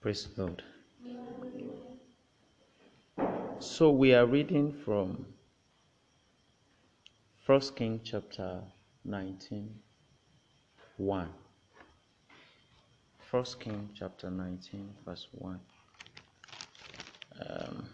Praise God. So we are reading from First King chapter 19, 1. First King chapter 19, verse 1. Um,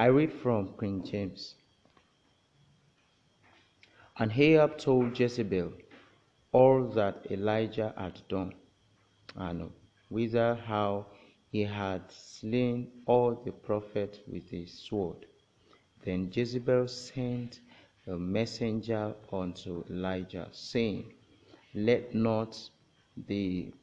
I read from King James. And Ahab told Jezebel all that Elijah had done, and whither how he had slain all the prophets with his sword. Then Jezebel sent a messenger unto Elijah, saying, Let not the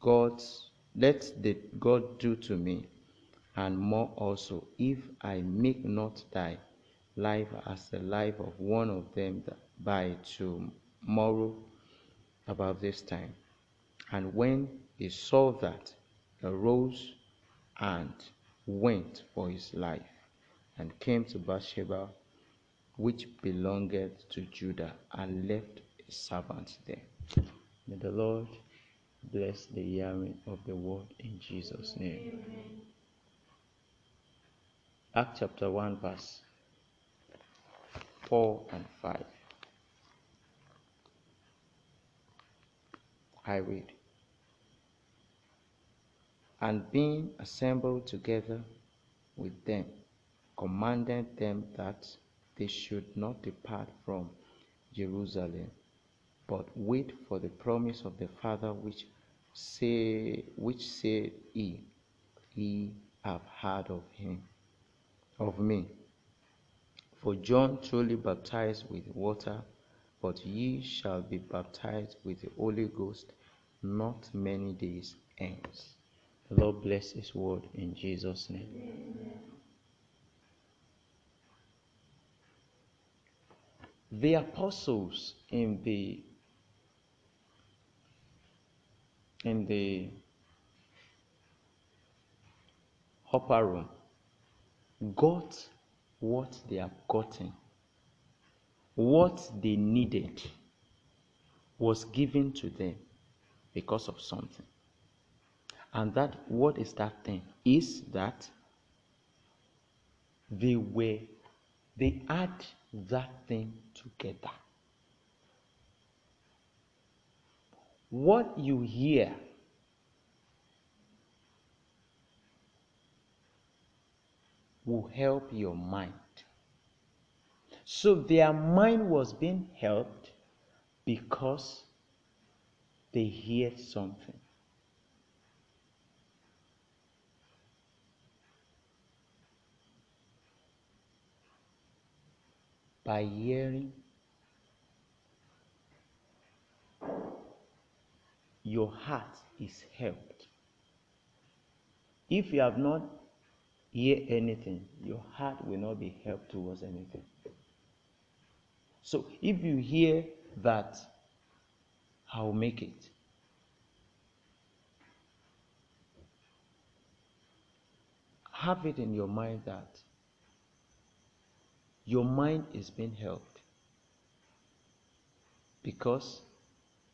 gods let the God do to me, and more also, if I make not thy life as the life of one of them by tomorrow about this time. And when he saw that, he arose and went for his life, and came to Beersheba, which belonged to Judah, and left a servant there. May the Lord bless the hearing of the word in Jesus' name. Amen. Act chapter 1, verse 4 and 5. I read. And being assembled together with them, commanded them that they should not depart from Jerusalem, but wait for the promise of the Father which say which said he, Ye have heard of him, of me. For John truly baptized with water, but ye shall be baptized with the Holy Ghost not many days hence. The Lord bless His word in Jesus' name. Amen. The apostles in the in the upper room got what they have gotten. What they needed was given to them because of something. And that what is that thing? Is that they were they add that thing together. What you hear will help your mind. So their mind was being helped because they hear something. By hearing, your heart is helped. If you have not hear anything, your heart will not be helped towards anything. So if you hear that I'll make it, have it in your mind that your mind is being helped. Because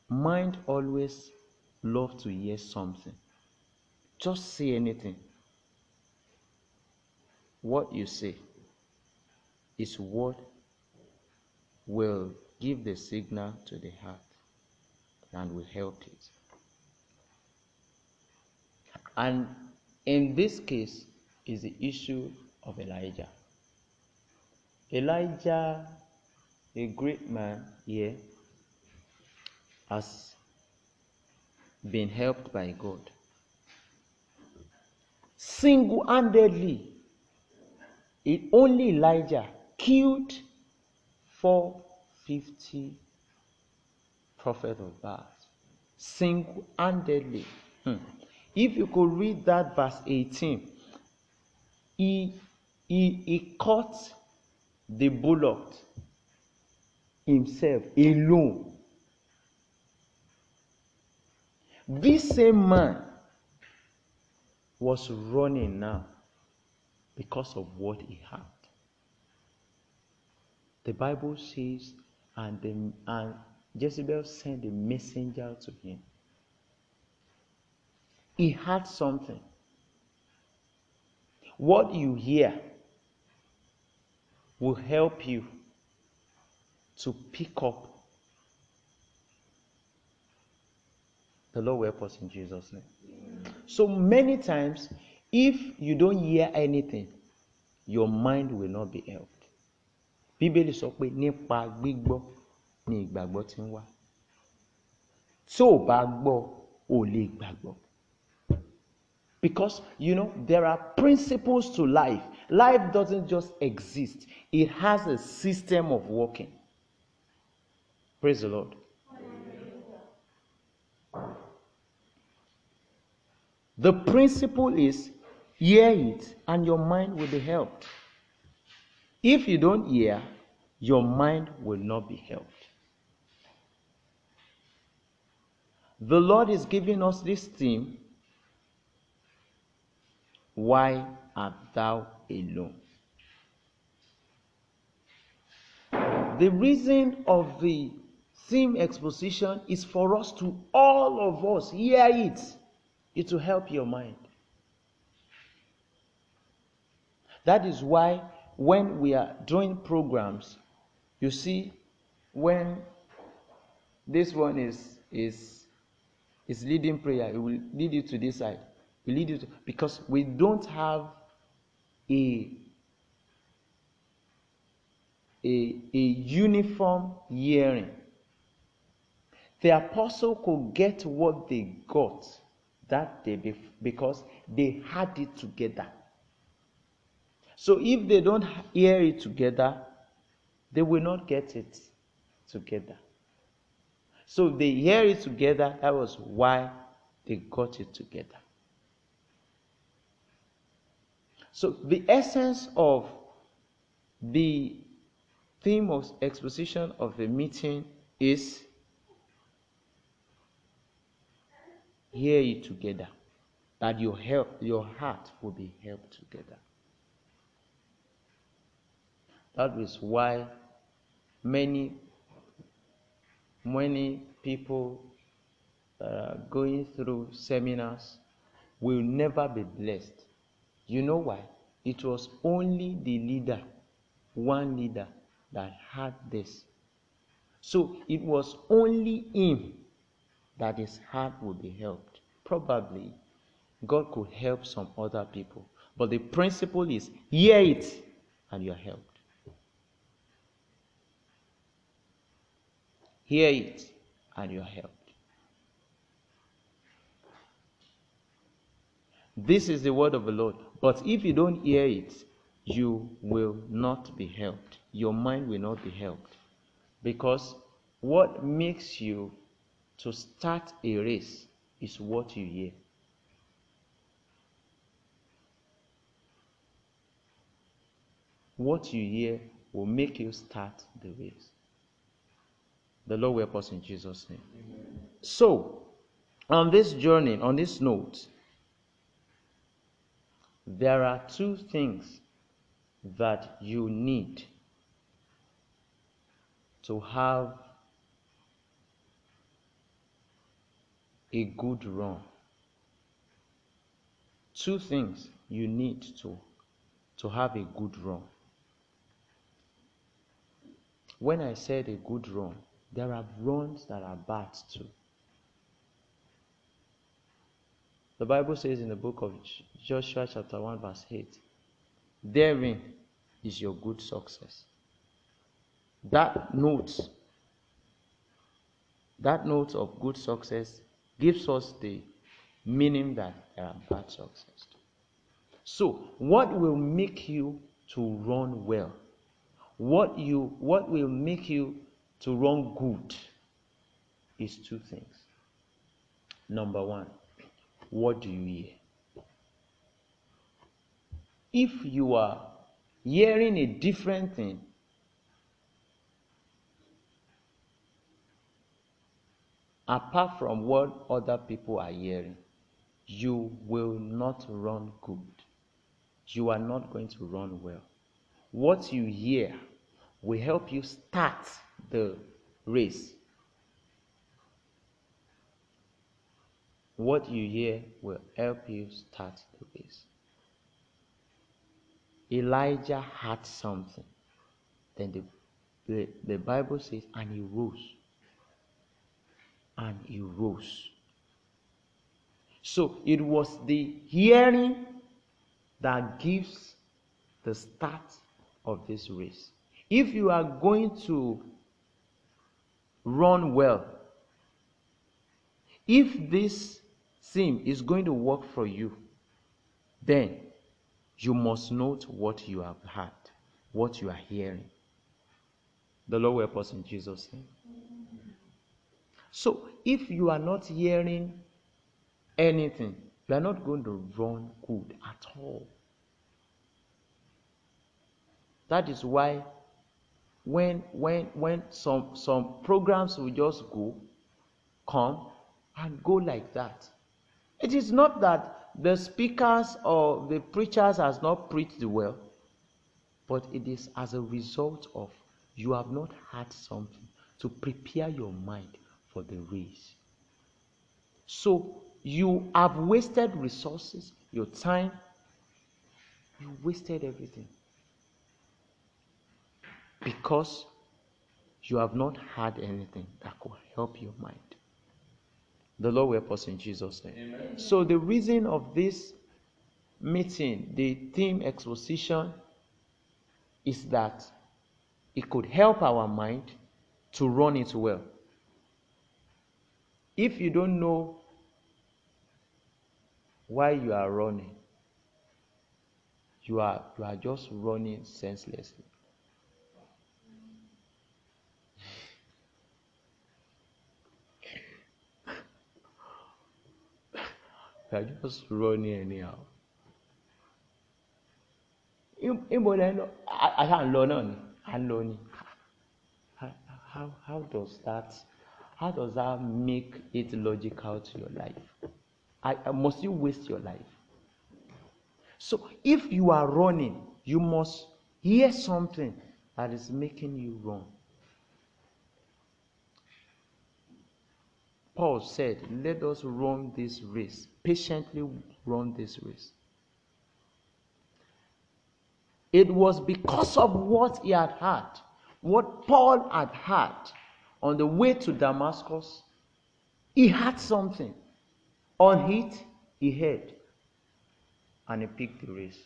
mind always love to hear something. Just say anything. What you say is what will give the signal to the heart and will help it. And in this case is the issue of Elijah. Elijah, a great man here, has been helped by God. Single handedly, it only Elijah killed 450 prophets of Baal single handedly. Hmm. If you could read that verse 18, he, he, he caught the bullock himself alone. This same man was running now because of what he had. The Bible says, and, the, and Jezebel sent a messenger to him He had something. What you hear will help you to pick up the Lord will help us in Jesus' name. So many times, if you don't hear anything, your mind will not be helped. Bíbélì sọ pé nípa gbígbọ́ ni ìgbàgbọ́ ti ń wá. Tí ò bá gbọ́, ò lè gbàgbọ́. Because you know there are principles to life. Life doesn't just exist, it has a system of working. Praise the Lord. The principle is hear it and your mind will be helped. If you don't hear, your mind will not be helped. The Lord is giving us this theme Why art thou alone? The reason of the theme exposition is for us to all of us hear it. It will help your mind. That is why when we are doing programs, you see, when this one is is is leading prayer, it will lead you to this side. Will lead you to because we don't have a a, a uniform hearing. The apostle could get what they got that day because they had it together. So if they don't hear it together, they will not get it together. So they hear it together, that was why they got it together. So the essence of the theme of exposition of the meeting is hear it together that your help your heart will be helped together that is why many many people that are going through seminars will never be blessed you know why it was only the leader one leader that had this so it was only him that his heart would be helped. Probably God could help some other people. But the principle is hear it and you are helped. Hear it and you are helped. This is the word of the Lord. But if you don't hear it, you will not be helped. Your mind will not be helped. Because what makes you to start a race is what you hear. What you hear will make you start the race. The Lord will help us in Jesus' name. Amen. So, on this journey, on this note, there are two things that you need to have a good run. Two things you need to, to have a good run. When I said a good run, there are runs that are bad too. The Bible says in the book of Joshua, chapter 1, verse 8, therein is your good success. That note, that note of good success gives us the meaning that there are bad success. So, what will make you to run well? What you what will make you to run good is two things. Number one, what do you hear? If you are hearing a different thing apart from what other people are hearing, you will not run good. You are not going to run well. What you hear will help you start the race. what you hear will help you start the race. Elijah had something. Then the, the, the Bible says, and he rose. And he rose. So it was the hearing that gives the start of this race. If you are going to run well, if this thing is going to work for you, then you must note what you have heard, what you are hearing. The Lord will help us in Jesus' name. So, if you are not hearing anything, you are not going to run good at all. That is why when when when some some programs will just go, come and go like that. It is not that the speakers or the preachers has not preached well, but it is as a result of you have not had something to prepare your mind for the race. So you have wasted resources, your time, you wasted everything because you have not had anything that could help your mind. The Lord will help us in Jesus' name. Amen. So, the reason of this meeting, the theme exposition, is that it could help our mind to run it well. If you don't know why you are running, you are, you are just running senselessly. You are just running anyhow. Ibo lẹ́ lọ, àṣà ń lọ náà ni, à ń lọ ni. How, how does that how does that make it logical to your life? I, must you waste your life? So if you are running, you must hear something that is making you run. Paul said, Let us run this race, patiently run this race. It was because of what he had heard, what Paul had heard on the way to Damascus. He had something. On it, he heard, and he picked the race.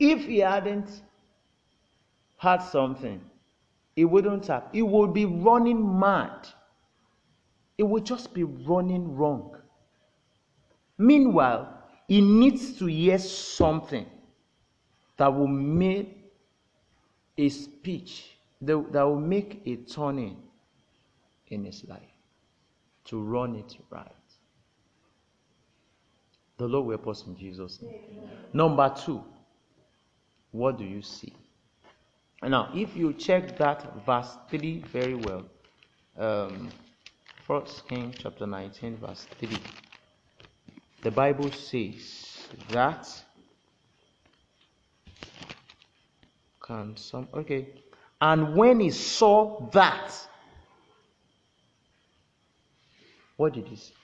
If he hadn't had something, he wouldn't have. He would be running mad. It would just be running wrong. Meanwhile, he needs to hear something that will make a speech, that, will make a turning in his life to run it right. The Lord will help us in Jesus' name. Number two, what do you see? Now, if you check that verse 3 very well, um, First King chapter 19, verse 3, the Bible says that. Can some okay? And when he saw that, what did he see?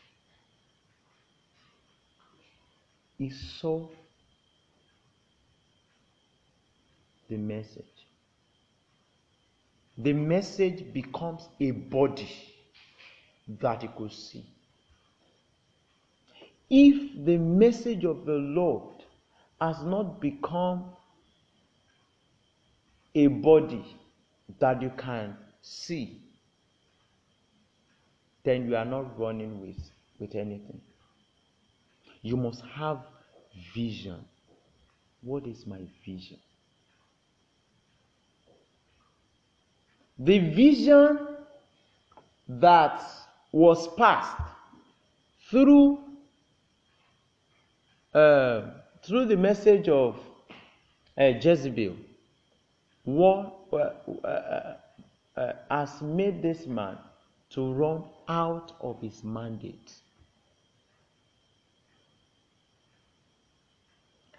He saw the message the message becomes a body that you could see. If the message of the Lord has not become a body that you can see, then you are not running with, with anything. You must have vision. What is my vision? The vision that was passed through uh, through the message of uh, Jezebel what, uh, uh, uh, has made this man to run out of his mandate.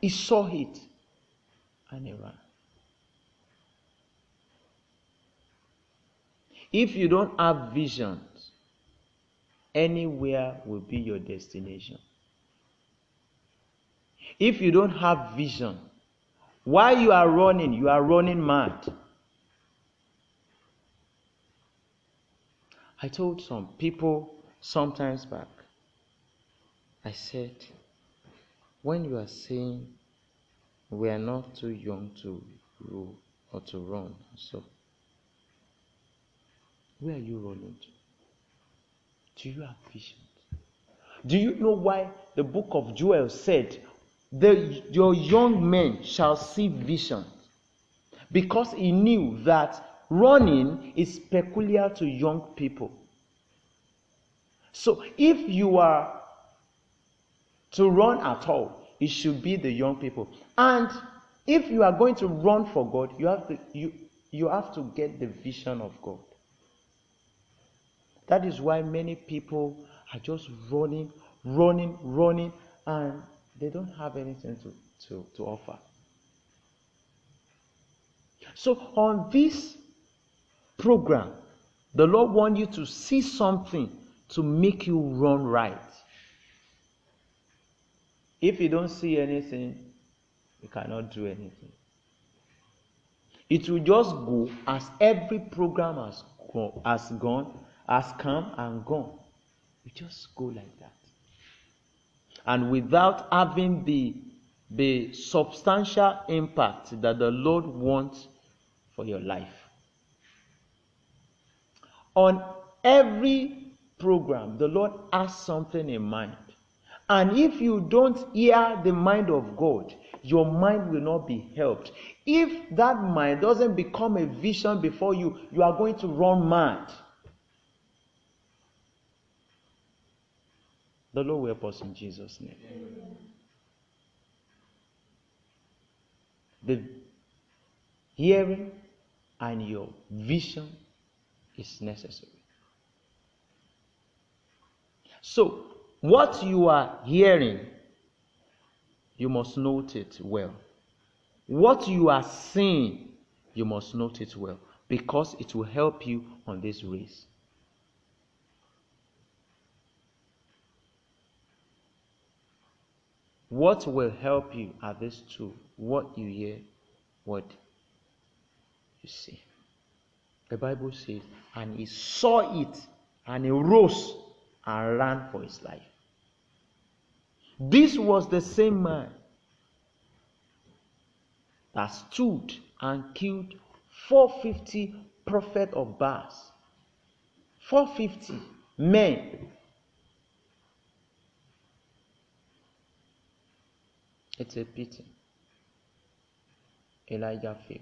He saw it and he ran. If you don't have visions, anywhere will be your destination. If you don't have vision, while you are running, you are running mad. I told some people sometimes back, I said, when you are saying we are not too young to rule or to run, so where are you running to? Do you have vision? Do you know why the book of Joel said, the, Your young men shall see visions? Because he knew that running is peculiar to young people. So if you are to run at all, it should be the young people. And if you are going to run for God, you have to you you have to get the vision of God. That is why many people are just running, running, running, and they don't have anything to, to, to offer. So, on this program, the Lord wants you to see something to make you run right. If you don't see anything, you cannot do anything. It will just go as every program has, go, has gone has come and gone. You just go like that. And without having the, the substantial impact that the Lord wants for your life. On every program, the Lord has something in mind. And if you don't hear the mind of God, your mind will not be helped. If that mind doesn't become a vision before you, you are going to run mad. The Lord will help us in Jesus' name. The hearing and your vision is necessary. So, what you are hearing, you must note it well. What you are seeing, you must note it well because it will help you on this race. What will help you are these two what you hear, what you see. The Bible says, and he saw it, and he rose and ran for his life. This was the same man that stood and killed 450 prophet of Baal. 450 men It's a pity. Elijah failed.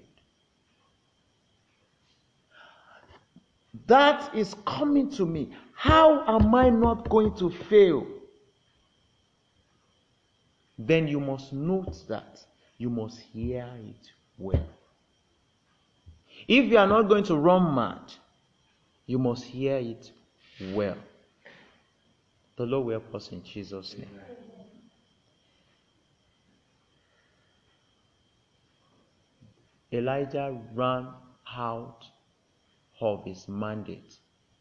That is coming to me. How am I not going to fail? Then you must note that. You must hear it well. If you are not going to run mad, you must hear it well. The Lord will help us in Jesus' name. Elijah ran out of his mandate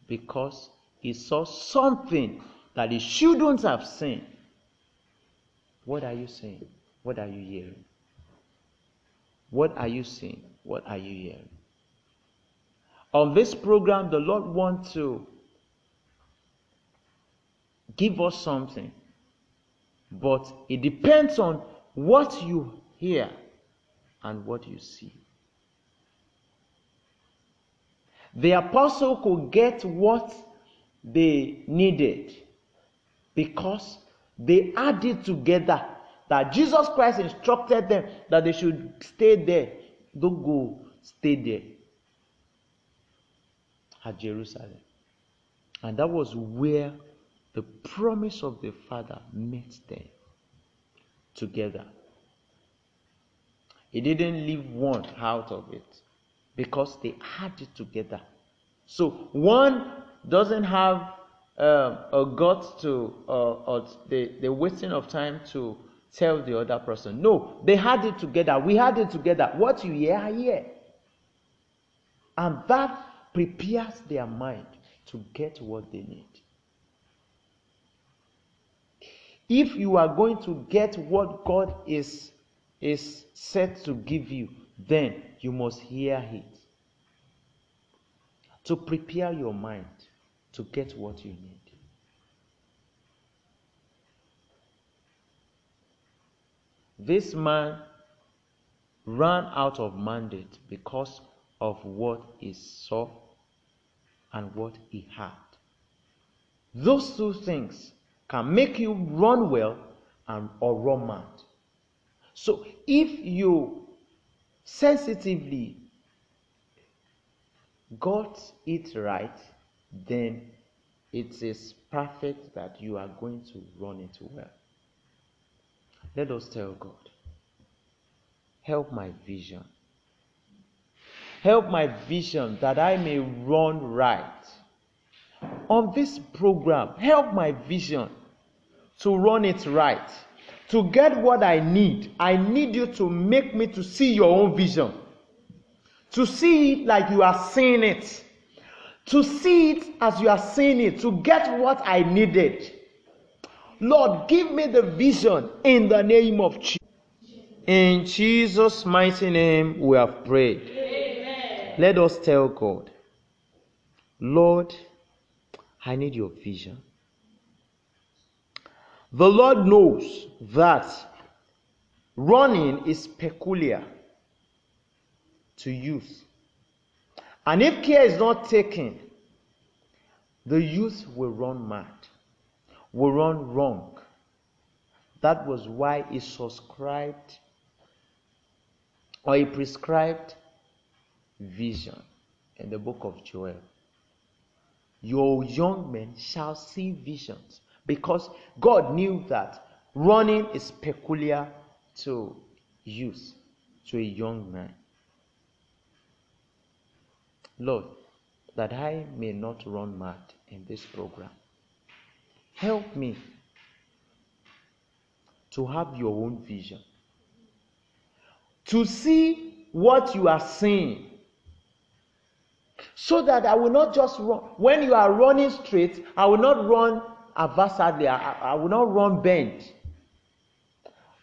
because he saw something that he shouldn't have seen. What are you saying? What are you hearing? What are you seeing? What are you hearing? On this program, the Lord wants to give us something, but it depends on what you hear and what you see. The apostle could get what they needed because they added together that Jesus Christ instructed them that they should stay there. Don't go, stay there at Jerusalem. And that was where the promise of the Father met them together. He didn't leave one out of it because they had it together. So one doesn't have uh, a gut to uh, or the, the wasting of time to tell the other person. No, they had it together. We had it together. What you hear, I hear. And that prepares their mind to get what they need. if you are going to get what God is is set to give you, then you must hear it. To prepare your mind to get what you need. This man ran out of mandate because of what he saw and what he had. Those two things can make you run well and or run mad. So if you sensitively got it right, then it is perfect that you are going to run it well. Let us tell God, help my vision. Help my vision that I may run right. On this program, help my vision to run it right. To get what I need, I need you to make me to see your own vision. To see it like you are seeing it. To see it as you are seeing it. To get what I needed. Lord, give me the vision in the name of Jesus. In Jesus' mighty name, we have prayed. Amen. Let us tell God, Lord, I need your vision. The Lord knows that running is peculiar to youth. And if care is not taken, the youth will run mad will run wrong. That was why he subscribed or he prescribed vision in the book of Joel. Your young men shall see visions because God knew that running is peculiar to youth, to a young man. Lord, that I may not run mad in this program. Help me to have your own vision, to see what you are seeing, so that I will not just run. When you are running straight, I will not run haphazardly, I, I will not run bent.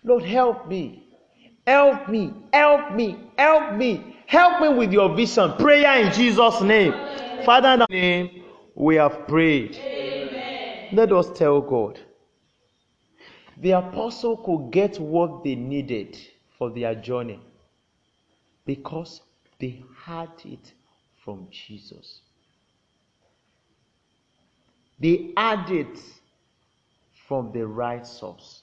Lord, help me. Help me. Help me. Help me. Help me with your vision. Prayer in Jesus' name. Father, in the name, we have prayed. Let us tell God. The apostle could get what they needed for their journey because they had it from Jesus. They had it from the right source.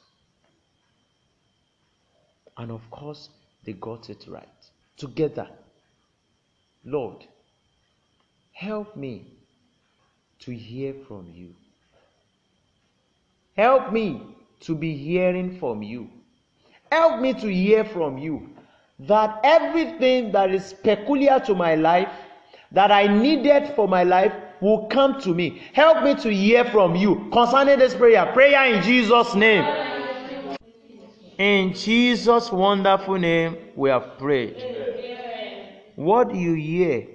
And of course, they got it right. Together, Lord, help me to hear from you. Help me to be hearing from you. Help me to hear from you that everything that is peculiar to my life, that I needed for my life, will come to me. Help me to hear from you concerning this prayer. Prayer in Jesus' name. In Jesus' wonderful name, we have prayed. What you hear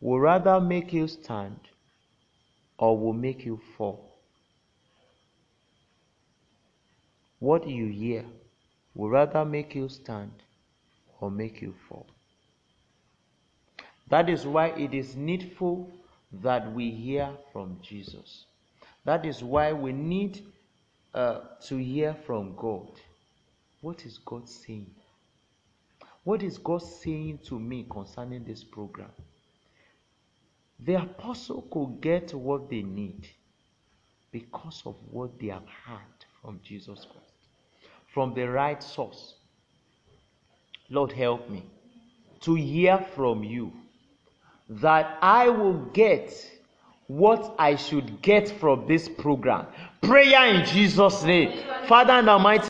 will rather make you stand or will make you fall. What you hear will rather make you stand or make you fall. That is why it is needful that we hear from Jesus. That is why we need uh, to hear from God. What is God saying? What is God saying to me concerning this program? The apostle could get what they need because of what they have heard from Jesus Christ from the right source. Lord, help me to hear from you that I will get what I should get from this program. Prayer in Jesus' name. Father and Almighty.